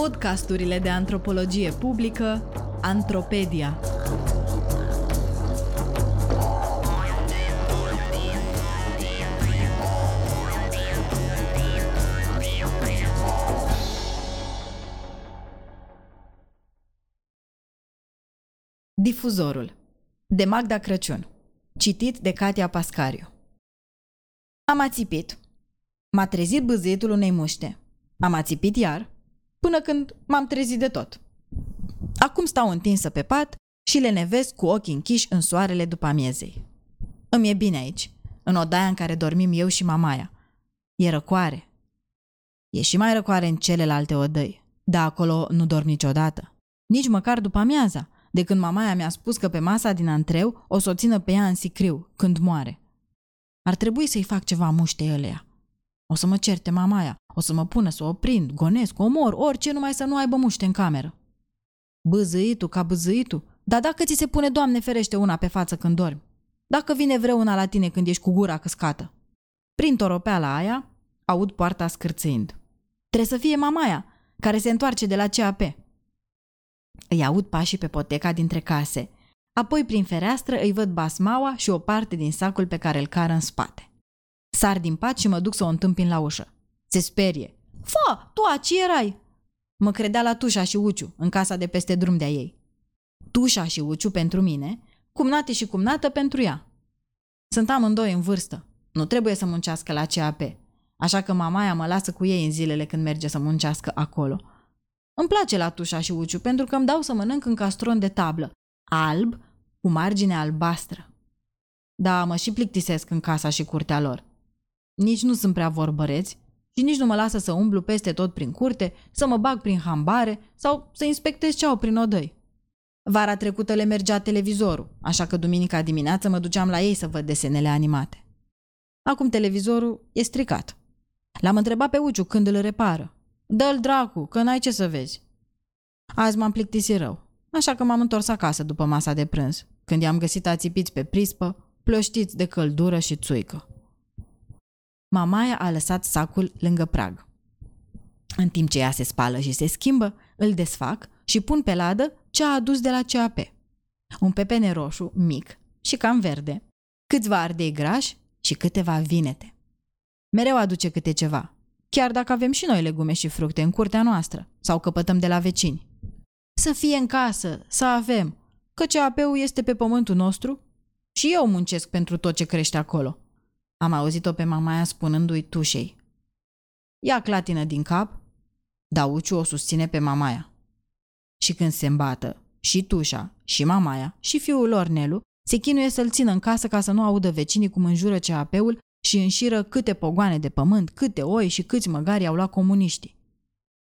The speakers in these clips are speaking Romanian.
Podcasturile de antropologie publică Antropedia. Difuzorul de Magda Crăciun Citit de Katia Pascariu Am ațipit. M-a trezit bâzâietul unei muște. Am ațipit iar, până când m-am trezit de tot. Acum stau întinsă pe pat și le nevesc cu ochii închiși în soarele după amiezei. Îmi e bine aici, în odaia în care dormim eu și mamaia. E răcoare. E și mai răcoare în celelalte odăi, dar acolo nu dorm niciodată. Nici măcar după amiaza, de când mamaia mi-a spus că pe masa din antreu o să o țină pe ea în sicriu, când moare. Ar trebui să-i fac ceva muște elea. O să mă certe mamaia, o să mă pună să o prind, gonesc, omor, orice numai să nu aibă muște în cameră. Băzăitul ca băzăitul, dar dacă ți se pune, Doamne ferește, una pe față când dormi? Dacă vine vreuna la tine când ești cu gura căscată? Prin toropeala aia, aud poarta scârțâind. Trebuie să fie mamaia, care se întoarce de la CAP. Îi aud pașii pe poteca dintre case. Apoi, prin fereastră, îi văd basmaua și o parte din sacul pe care îl cară în spate. Sar din pat și mă duc să o întâmpin la ușă. Se sperie. Fă, tu aici erai! Mă credea la Tușa și Uciu, în casa de peste drum de-a ei. Tușa și Uciu pentru mine, cumnate și cumnată pentru ea. Sunt amândoi în vârstă. Nu trebuie să muncească la CAP. Așa că mamaia mă lasă cu ei în zilele când merge să muncească acolo. Îmi place la Tușa și Uciu pentru că îmi dau să mănânc în castron de tablă, alb, cu margine albastră. Da, mă și plictisesc în casa și curtea lor. Nici nu sunt prea vorbăreți și nici nu mă lasă să umblu peste tot prin curte, să mă bag prin hambare sau să inspectez ce au prin odăi. Vara trecută le mergea televizorul, așa că duminica dimineață mă duceam la ei să văd desenele animate. Acum televizorul e stricat. L-am întrebat pe Uciu când îl repară. Dă-l dracu, că n-ai ce să vezi. Azi m-am plictisit rău, așa că m-am întors acasă după masa de prânz, când i-am găsit ațipiți pe prispă, plăștiți de căldură și țuică. Mamaia a lăsat sacul lângă prag. În timp ce ea se spală și se schimbă, îl desfac și pun pe ladă ce a adus de la CAP. Un pepene roșu, mic și cam verde, câțiva ardei grași și câteva vinete. Mereu aduce câte ceva, chiar dacă avem și noi legume și fructe în curtea noastră sau căpătăm de la vecini. Să fie în casă, să avem, că CAP-ul este pe pământul nostru și eu muncesc pentru tot ce crește acolo. Am auzit-o pe mamaia spunându-i tușei. Ia clatină din cap, Dauciu o susține pe mamaia. Și când se îmbată, și tușa, și mamaia, și fiul lor Nelu, se chinuie să-l țină în casă ca să nu audă vecinii cum înjură CAP-ul și înșiră câte pogoane de pământ, câte oi și câți măgari au luat comuniștii.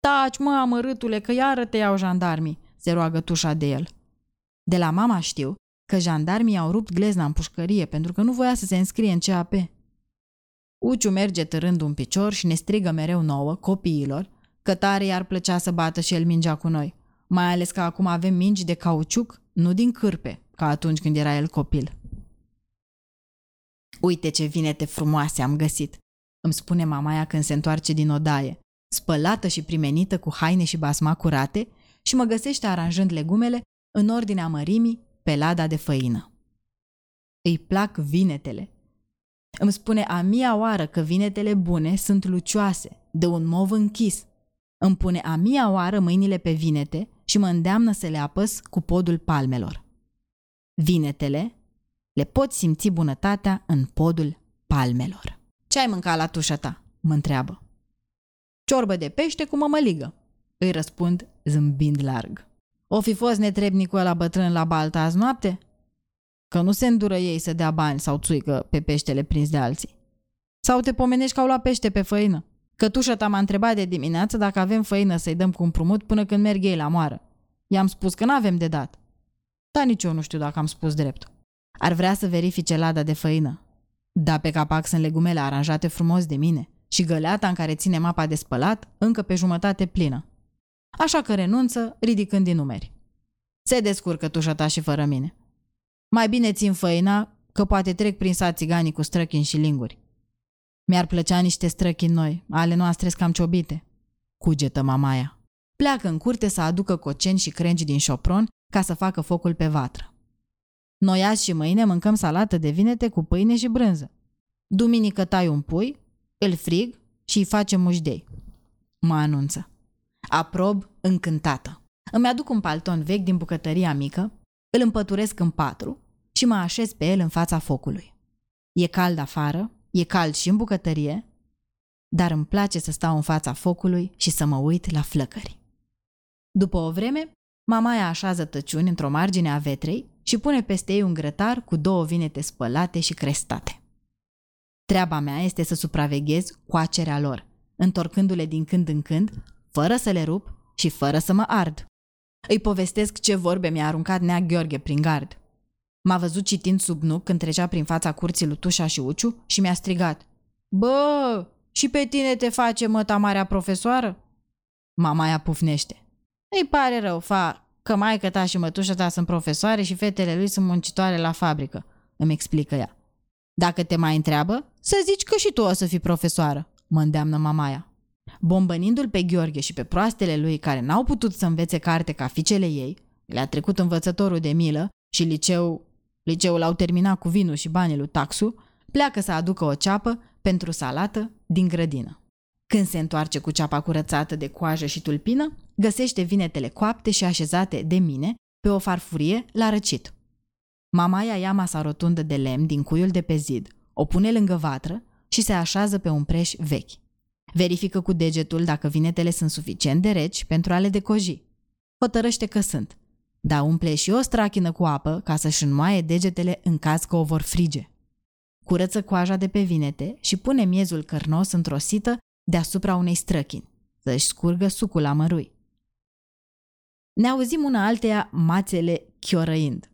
Taci, mă, amărâtule, că iară te iau jandarmii, se roagă tușa de el. De la mama știu că jandarmii au rupt glezna în pușcărie pentru că nu voia să se înscrie în CAP. Uciu merge târând un picior și ne strigă mereu nouă, copiilor, că tare i-ar plăcea să bată și el mingea cu noi. Mai ales că acum avem mingi de cauciuc, nu din cârpe, ca atunci când era el copil. Uite ce vinete frumoase am găsit, îmi spune mamaia când se întoarce din odaie, spălată și primenită cu haine și basma curate și mă găsește aranjând legumele în ordinea mărimii pe lada de făină. Îi plac vinetele, îmi spune a mia oară că vinetele bune sunt lucioase, de un mov închis. Îmi pune a mia oară mâinile pe vinete și mă îndeamnă să le apăs cu podul palmelor. Vinetele le pot simți bunătatea în podul palmelor. Ce ai mâncat la tușa ta? mă întreabă. Ciorbă de pește cu mămăligă, îi răspund zâmbind larg. O fi fost netrebnicul ăla bătrân la balta azi noapte? Că nu se îndură ei să dea bani sau țuică pe peștele prins de alții. Sau te pomenești că au luat pește pe făină. Cătușa ta m-a întrebat de dimineață dacă avem făină să-i dăm cu împrumut până când merg ei la moară. I-am spus că n-avem de dat. Dar nici eu nu știu dacă am spus drept. Ar vrea să verifice lada de făină. Da, pe capac sunt legumele aranjate frumos de mine și găleata în care ține mapa de spălat încă pe jumătate plină. Așa că renunță, ridicând din numeri. Se descurcă tușa ta și fără mine. Mai bine țin făina, că poate trec prin sat țiganii cu străchini și linguri. Mi-ar plăcea niște străchini noi, ale noastre cam ciobite. Cugetă mamaia. pleacă în curte să aducă coceni și crengi din șopron ca să facă focul pe vatră. Noi azi și mâine mâncăm salată de vinete cu pâine și brânză. Duminică tai un pui, îl frig și îi facem mușdei. Mă anunță. Aprob încântată. Îmi aduc un palton vechi din bucătăria mică, îl împăturesc în patru și mă așez pe el în fața focului. E cald afară, e cald și în bucătărie, dar îmi place să stau în fața focului și să mă uit la flăcări. După o vreme, mamaia așează tăciuni într-o margine a vetrei și pune peste ei un grătar cu două vinete spălate și crestate. Treaba mea este să supraveghez coacerea lor, întorcându-le din când în când, fără să le rup și fără să mă ard. Îi povestesc ce vorbe mi-a aruncat Nea Gheorghe prin gard. M-a văzut citind sub nuc când trecea prin fața curții lui Tușa și Uciu și mi-a strigat. Bă, și pe tine te face măta marea profesoară? Mama ea pufnește. Îi pare rău, fa, că maică ta și mătușa ta sunt profesoare și fetele lui sunt muncitoare la fabrică, îmi explică ea. Dacă te mai întreabă, să zici că și tu o să fii profesoară, mă îndeamnă mamaia. Bombănindu-l pe Gheorghe și pe proastele lui care n-au putut să învețe carte ca fiicele ei, le-a trecut învățătorul de milă și liceu, liceul au terminat cu vinul și banii lui Taxu, pleacă să aducă o ceapă pentru salată din grădină. Când se întoarce cu ceapa curățată de coajă și tulpină, găsește vinetele coapte și așezate de mine pe o farfurie la răcit. Mamaia ia masa rotundă de lemn din cuiul de pe zid, o pune lângă vatră și se așează pe un preș vechi. Verifică cu degetul dacă vinetele sunt suficient de reci pentru a le decoji. Hotărăște că sunt, dar umple și o strachină cu apă ca să-și înmoaie degetele în caz că o vor frige. Curăță coaja de pe vinete și pune miezul cărnos într-o sită deasupra unei străchini, să-și scurgă sucul amărui. Ne auzim una alteia mațele chiorăind.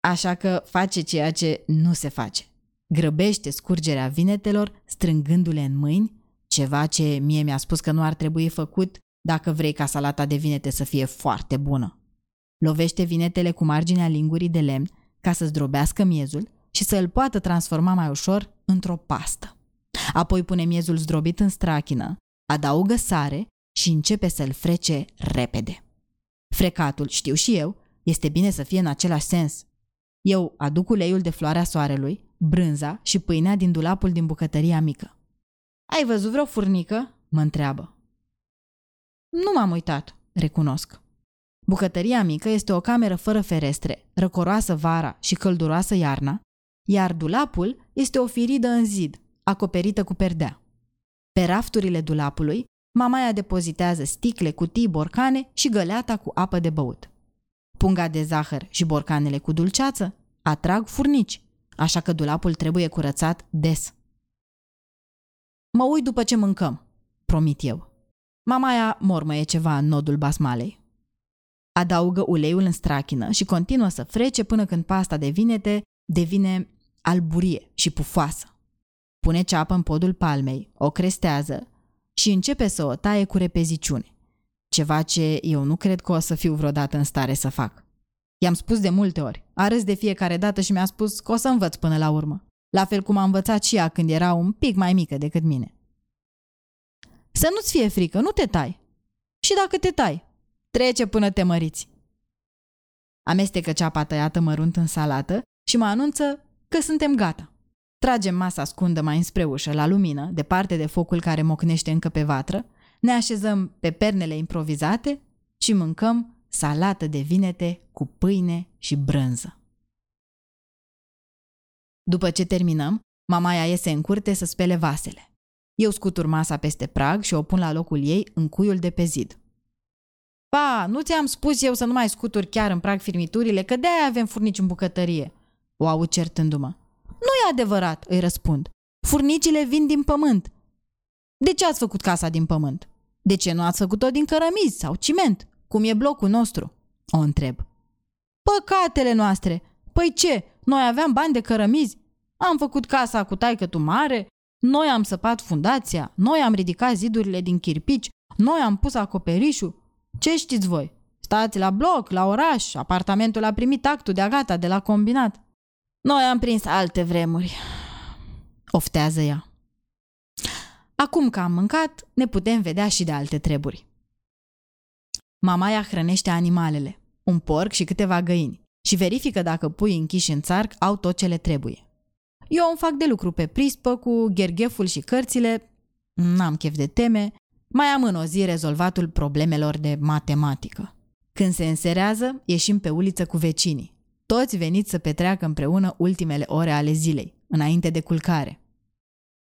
Așa că face ceea ce nu se face. Grăbește scurgerea vinetelor, strângându-le în mâini, ceva ce mie mi-a spus că nu ar trebui făcut dacă vrei ca salata de vinete să fie foarte bună. Lovește vinetele cu marginea lingurii de lemn ca să zdrobească miezul și să îl poată transforma mai ușor într-o pastă. Apoi pune miezul zdrobit în strachină, adaugă sare și începe să-l frece repede. Frecatul, știu și eu, este bine să fie în același sens. Eu aduc uleiul de floarea soarelui, brânza și pâinea din dulapul din bucătăria mică. Ai văzut vreo furnică?" mă întreabă. Nu m-am uitat, recunosc. Bucătăria mică este o cameră fără ferestre, răcoroasă vara și călduroasă iarna, iar dulapul este o firidă în zid, acoperită cu perdea. Pe rafturile dulapului, mamaia depozitează sticle, cutii, borcane și găleata cu apă de băut. Punga de zahăr și borcanele cu dulceață atrag furnici, așa că dulapul trebuie curățat des. Mă uit după ce mâncăm, promit eu. Mamaia mormăie ceva în nodul basmalei. Adaugă uleiul în strachină și continuă să frece până când pasta de vinete devine alburie și pufoasă. Pune ceapă în podul palmei, o crestează și începe să o taie cu repeziciune. Ceva ce eu nu cred că o să fiu vreodată în stare să fac. I-am spus de multe ori. A râs de fiecare dată și mi-a spus că o să învăț până la urmă. La fel cum a învățat și ea când era un pic mai mică decât mine. Să nu-ți fie frică, nu te tai. Și dacă te tai, trece până te măriți. Amestecă ceapa tăiată mărunt în salată și mă anunță că suntem gata. Tragem masa scundă mai înspre ușă, la lumină, departe de focul care mocnește încă pe vatră, ne așezăm pe pernele improvizate și mâncăm salată de vinete cu pâine și brânză. După ce terminăm, mamaia iese în curte să spele vasele. Eu scutur masa peste prag și o pun la locul ei în cuiul de pe zid. Pa, nu ți-am spus eu să nu mai scuturi chiar în prag firmiturile, că de-aia avem furnici în bucătărie. O aud certându-mă. Nu e adevărat, îi răspund. Furnicile vin din pământ. De ce ați făcut casa din pământ? De ce nu ați făcut-o din cărămizi sau ciment, cum e blocul nostru? O întreb. Păcatele noastre! Păi ce, noi aveam bani de cărămizi? Am făcut casa cu taică tu mare, noi am săpat fundația, noi am ridicat zidurile din chirpici, noi am pus acoperișul. Ce știți voi? Stați la bloc, la oraș, apartamentul a primit actul de gata de la combinat. Noi am prins alte vremuri. Oftează ea. Acum că am mâncat, ne putem vedea și de alte treburi. Mamaia hrănește animalele, un porc și câteva găini, și verifică dacă pui închiși în țarc au tot ce le trebuie. Eu îmi fac de lucru pe prispă cu ghergheful și cărțile, n-am chef de teme, mai am în o zi rezolvatul problemelor de matematică. Când se înserează, ieșim pe uliță cu vecinii. Toți veniți să petreacă împreună ultimele ore ale zilei, înainte de culcare.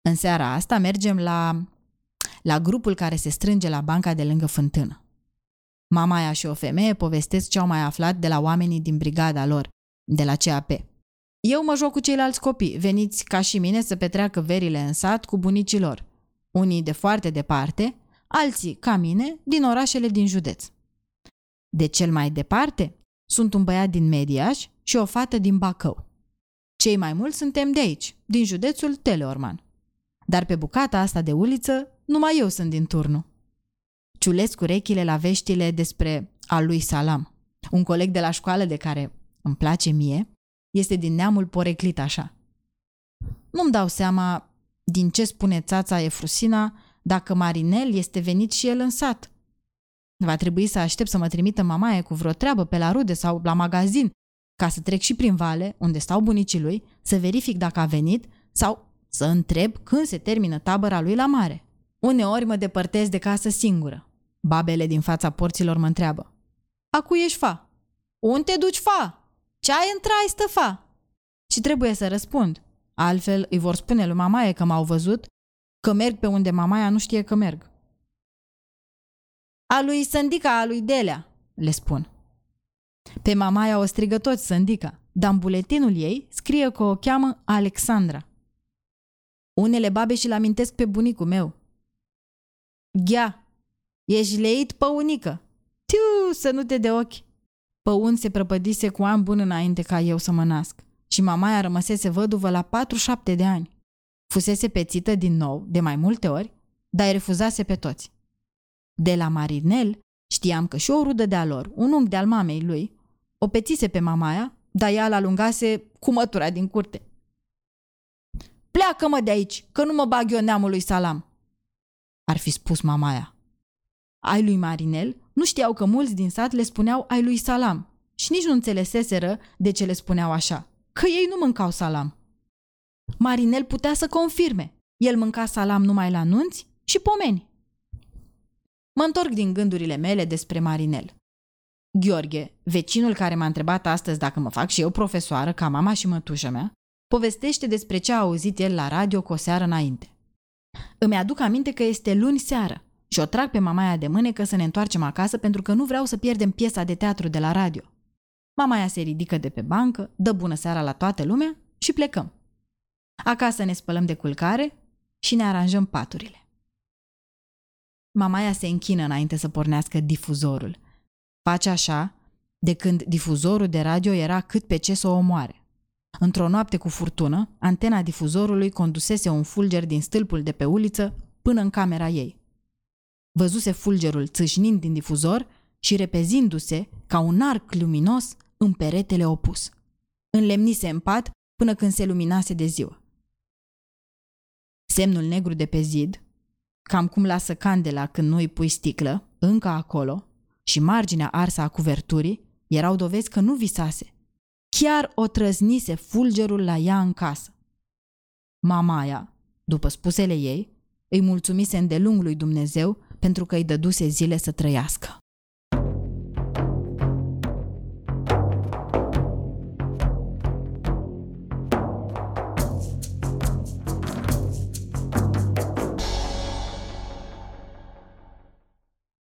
În seara asta mergem la, la grupul care se strânge la banca de lângă fântână. Mamaia și o femeie povestesc ce au mai aflat de la oamenii din brigada lor, de la CAP. Eu mă joc cu ceilalți copii, veniți ca și mine să petreacă verile în sat cu bunicii lor. Unii de foarte departe, alții, ca mine, din orașele din județ. De cel mai departe, sunt un băiat din Mediaș și o fată din Bacău. Cei mai mulți suntem de aici, din județul Teleorman. Dar pe bucata asta de uliță, numai eu sunt din turnul. Ciulesc urechile la veștile despre al lui Salam. Un coleg de la școală de care îmi place mie, este din neamul poreclit așa. Nu-mi dau seama din ce spune țața Efrusina dacă Marinel este venit și el în sat. Va trebui să aștept să mă trimită mamaie cu vreo treabă pe la rude sau la magazin, ca să trec și prin vale, unde stau bunicii lui, să verific dacă a venit sau să întreb când se termină tabăra lui la mare. Uneori mă depărtez de casă singură. Babele din fața porților mă întreabă. Acu ești fa? Unde te duci fa? Ce ai întrai stăfa? Și trebuie să răspund. Altfel îi vor spune lui mamaie că m-au văzut, că merg pe unde mamaia nu știe că merg. A lui Sândica, a lui Delea, le spun. Pe mamaia o strigă toți Sândica, dar în buletinul ei scrie că o cheamă Alexandra. Unele babe și-l amintesc pe bunicul meu. Ghea, ești leit păunică. Tiu, să nu te de ochi. Păun se prăpădise cu ani bun înainte ca eu să mă nasc și mamaia rămăsese văduvă la 4-7 de ani. Fusese pețită din nou, de mai multe ori, dar îi refuzase pe toți. De la Marinel știam că și o rudă de-a lor, un unghi de-al mamei lui, o pețise pe mamaia, dar ea l-alungase cu mătura din curte. Pleacă-mă de aici, că nu mă bag eu neamului Salam, ar fi spus mamaia. Ai lui Marinel nu știau că mulți din sat le spuneau ai lui Salam și nici nu înțeleseseră de ce le spuneau așa, că ei nu mâncau salam. Marinel putea să confirme. El mânca salam numai la nunți și pomeni. Mă întorc din gândurile mele despre Marinel. Gheorghe, vecinul care m-a întrebat astăzi dacă mă fac și eu profesoară ca mama și mătușa mea, povestește despre ce a auzit el la radio cu o seară înainte. Îmi aduc aminte că este luni seară și o trag pe mamaia de mânecă să ne întoarcem acasă pentru că nu vreau să pierdem piesa de teatru de la radio. Mamaia se ridică de pe bancă, dă bună seara la toată lumea și plecăm. Acasă ne spălăm de culcare și ne aranjăm paturile. Mamaia se închină înainte să pornească difuzorul. Face așa de când difuzorul de radio era cât pe ce să o omoare. Într-o noapte cu furtună, antena difuzorului condusese un fulger din stâlpul de pe uliță până în camera ei. Văzuse fulgerul țâșnind din difuzor și repezindu-se ca un arc luminos în peretele opus. Înlemnise în pat până când se luminase de ziua. Semnul negru de pe zid, cam cum lasă candela când nu îi pui sticlă, încă acolo, și marginea arsă a cuverturii, erau dovezi că nu visase. Chiar o trăznise fulgerul la ea în casă. Mamaia, după spusele ei, îi mulțumise îndelung lui Dumnezeu pentru că îi dăduse zile să trăiască.